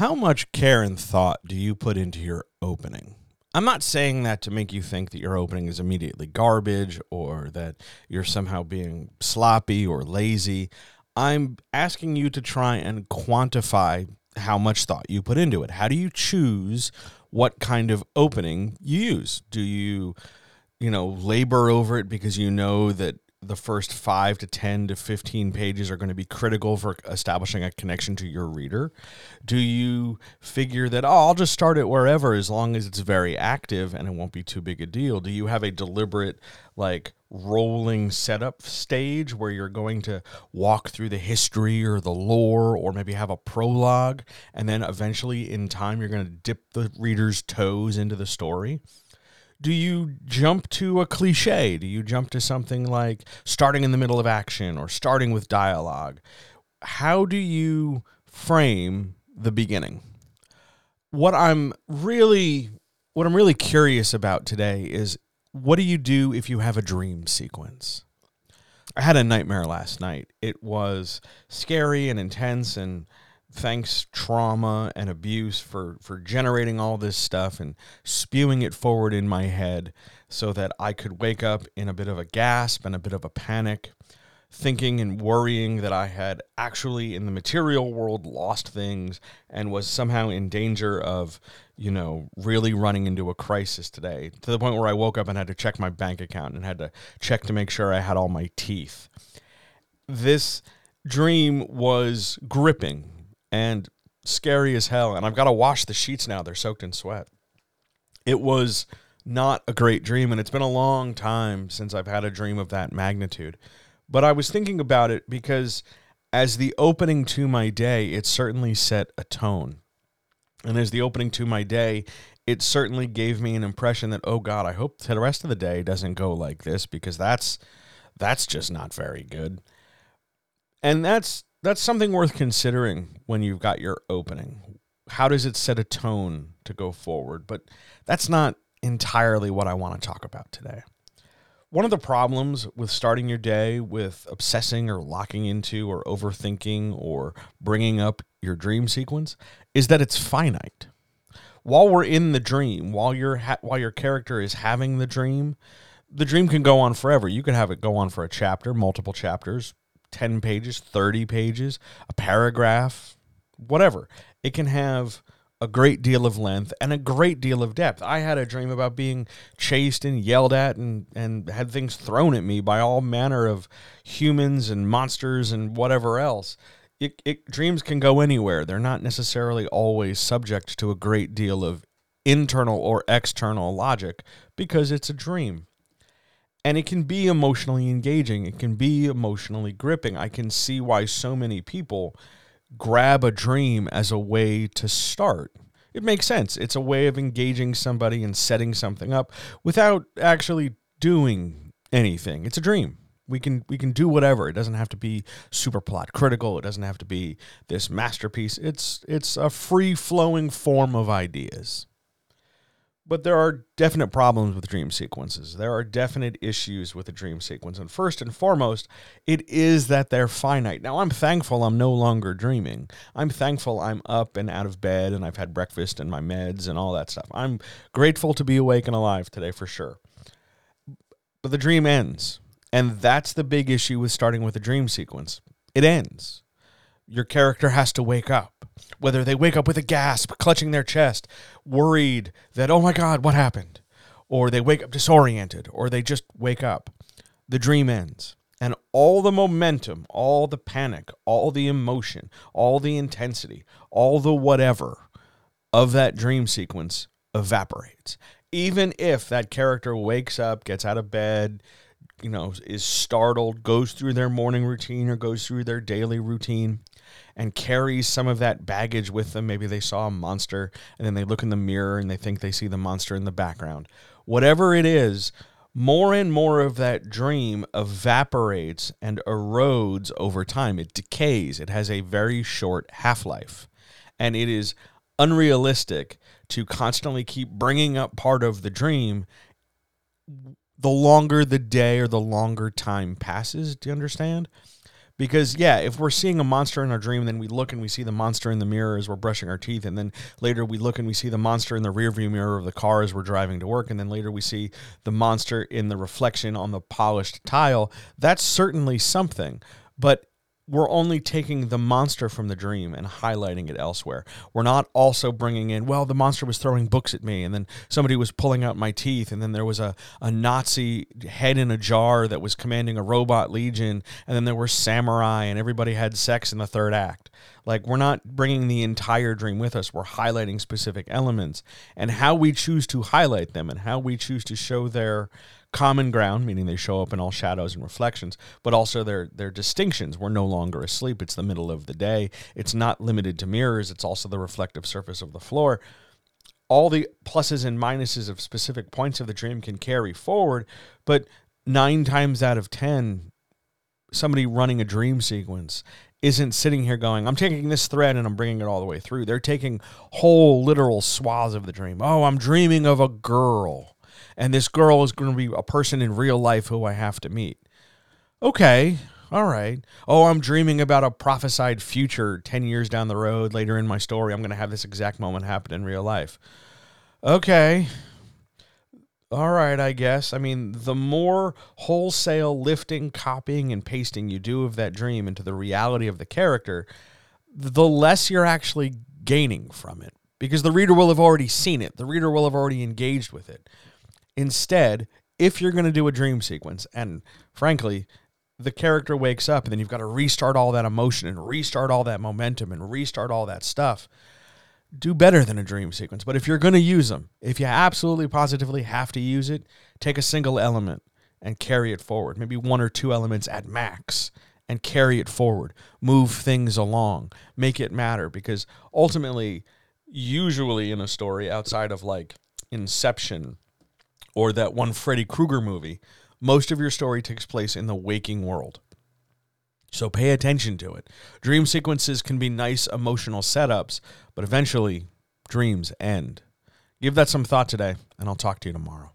How much care and thought do you put into your opening? I'm not saying that to make you think that your opening is immediately garbage or that you're somehow being sloppy or lazy. I'm asking you to try and quantify how much thought you put into it. How do you choose what kind of opening you use? Do you, you know, labor over it because you know that the first five to 10 to 15 pages are going to be critical for establishing a connection to your reader? Do you figure that, oh, I'll just start it wherever as long as it's very active and it won't be too big a deal? Do you have a deliberate, like, rolling setup stage where you're going to walk through the history or the lore or maybe have a prologue and then eventually in time you're going to dip the reader's toes into the story? Do you jump to a cliche? Do you jump to something like starting in the middle of action or starting with dialogue? How do you frame the beginning? What I'm really what I'm really curious about today is what do you do if you have a dream sequence? I had a nightmare last night. It was scary and intense and thanks trauma and abuse for for generating all this stuff and spewing it forward in my head so that I could wake up in a bit of a gasp and a bit of a panic thinking and worrying that I had actually in the material world lost things and was somehow in danger of, you know, really running into a crisis today to the point where I woke up and had to check my bank account and had to check to make sure I had all my teeth. This dream was gripping and scary as hell. And I've got to wash the sheets now. They're soaked in sweat. It was not a great dream. And it's been a long time since I've had a dream of that magnitude. But I was thinking about it because as the opening to my day, it certainly set a tone. And as the opening to my day, it certainly gave me an impression that, oh God, I hope the rest of the day doesn't go like this because that's that's just not very good. And that's that's something worth considering when you've got your opening. How does it set a tone to go forward? But that's not entirely what I want to talk about today. One of the problems with starting your day with obsessing or locking into or overthinking or bringing up your dream sequence is that it's finite. While we're in the dream, while your ha- while your character is having the dream, the dream can go on forever. You could have it go on for a chapter, multiple chapters, 10 pages, 30 pages, a paragraph, whatever. It can have a great deal of length and a great deal of depth. I had a dream about being chased and yelled at and, and had things thrown at me by all manner of humans and monsters and whatever else. It, it, dreams can go anywhere. They're not necessarily always subject to a great deal of internal or external logic because it's a dream and it can be emotionally engaging. It can be emotionally gripping. I can see why so many people grab a dream as a way to start. It makes sense. It's a way of engaging somebody and setting something up without actually doing anything. It's a dream. We can we can do whatever. It doesn't have to be super plot critical. It doesn't have to be this masterpiece. It's it's a free flowing form of ideas but there are definite problems with dream sequences. There are definite issues with a dream sequence. And first and foremost, it is that they're finite. Now, I'm thankful I'm no longer dreaming. I'm thankful I'm up and out of bed and I've had breakfast and my meds and all that stuff. I'm grateful to be awake and alive today for sure. But the dream ends. And that's the big issue with starting with a dream sequence. It ends. Your character has to wake up whether they wake up with a gasp, clutching their chest, worried that, oh my God, what happened? Or they wake up disoriented, or they just wake up. The dream ends. And all the momentum, all the panic, all the emotion, all the intensity, all the whatever of that dream sequence evaporates. Even if that character wakes up, gets out of bed, you know, is startled, goes through their morning routine or goes through their daily routine, and carries some of that baggage with them. Maybe they saw a monster and then they look in the mirror and they think they see the monster in the background. Whatever it is, more and more of that dream evaporates and erodes over time. It decays. It has a very short half life. And it is unrealistic to constantly keep bringing up part of the dream the longer the day or the longer time passes. Do you understand? Because yeah, if we're seeing a monster in our dream, then we look and we see the monster in the mirror as we're brushing our teeth, and then later we look and we see the monster in the rearview mirror of the car as we're driving to work, and then later we see the monster in the reflection on the polished tile. That's certainly something, but we're only taking the monster from the dream and highlighting it elsewhere. We're not also bringing in, well, the monster was throwing books at me, and then somebody was pulling out my teeth, and then there was a, a Nazi head in a jar that was commanding a robot legion, and then there were samurai, and everybody had sex in the third act. Like, we're not bringing the entire dream with us, we're highlighting specific elements, and how we choose to highlight them and how we choose to show their common ground, meaning they show up in all shadows and reflections, but also their their distinctions. We're no longer asleep. It's the middle of the day. It's not limited to mirrors. It's also the reflective surface of the floor. All the pluses and minuses of specific points of the dream can carry forward, but nine times out of ten, somebody running a dream sequence isn't sitting here going, I'm taking this thread and I'm bringing it all the way through. They're taking whole literal swaths of the dream. Oh, I'm dreaming of a girl and this girl is going to be a person in real life who I have to meet. Okay, all right. Oh, I'm dreaming about a prophesied future 10 years down the road. Later in my story, I'm going to have this exact moment happen in real life. Okay. All right, I guess. I mean, the more wholesale lifting, copying, and pasting you do of that dream into the reality of the character, the less you're actually gaining from it because the reader will have already seen it. The reader will have already engaged with it. Instead, if you're going to do a dream sequence, and frankly, the character wakes up and then you've got to restart all that emotion and restart all that momentum and restart all that stuff, do better than a dream sequence. But if you're going to use them, if you absolutely positively have to use it, take a single element and carry it forward. Maybe one or two elements at max and carry it forward. Move things along, make it matter because ultimately, usually in a story outside of like Inception or that one Freddy Krueger movie, most of your story takes place in the waking world. So pay attention to it. Dream sequences can be nice emotional setups, but eventually dreams end. Give that some thought today, and I'll talk to you tomorrow.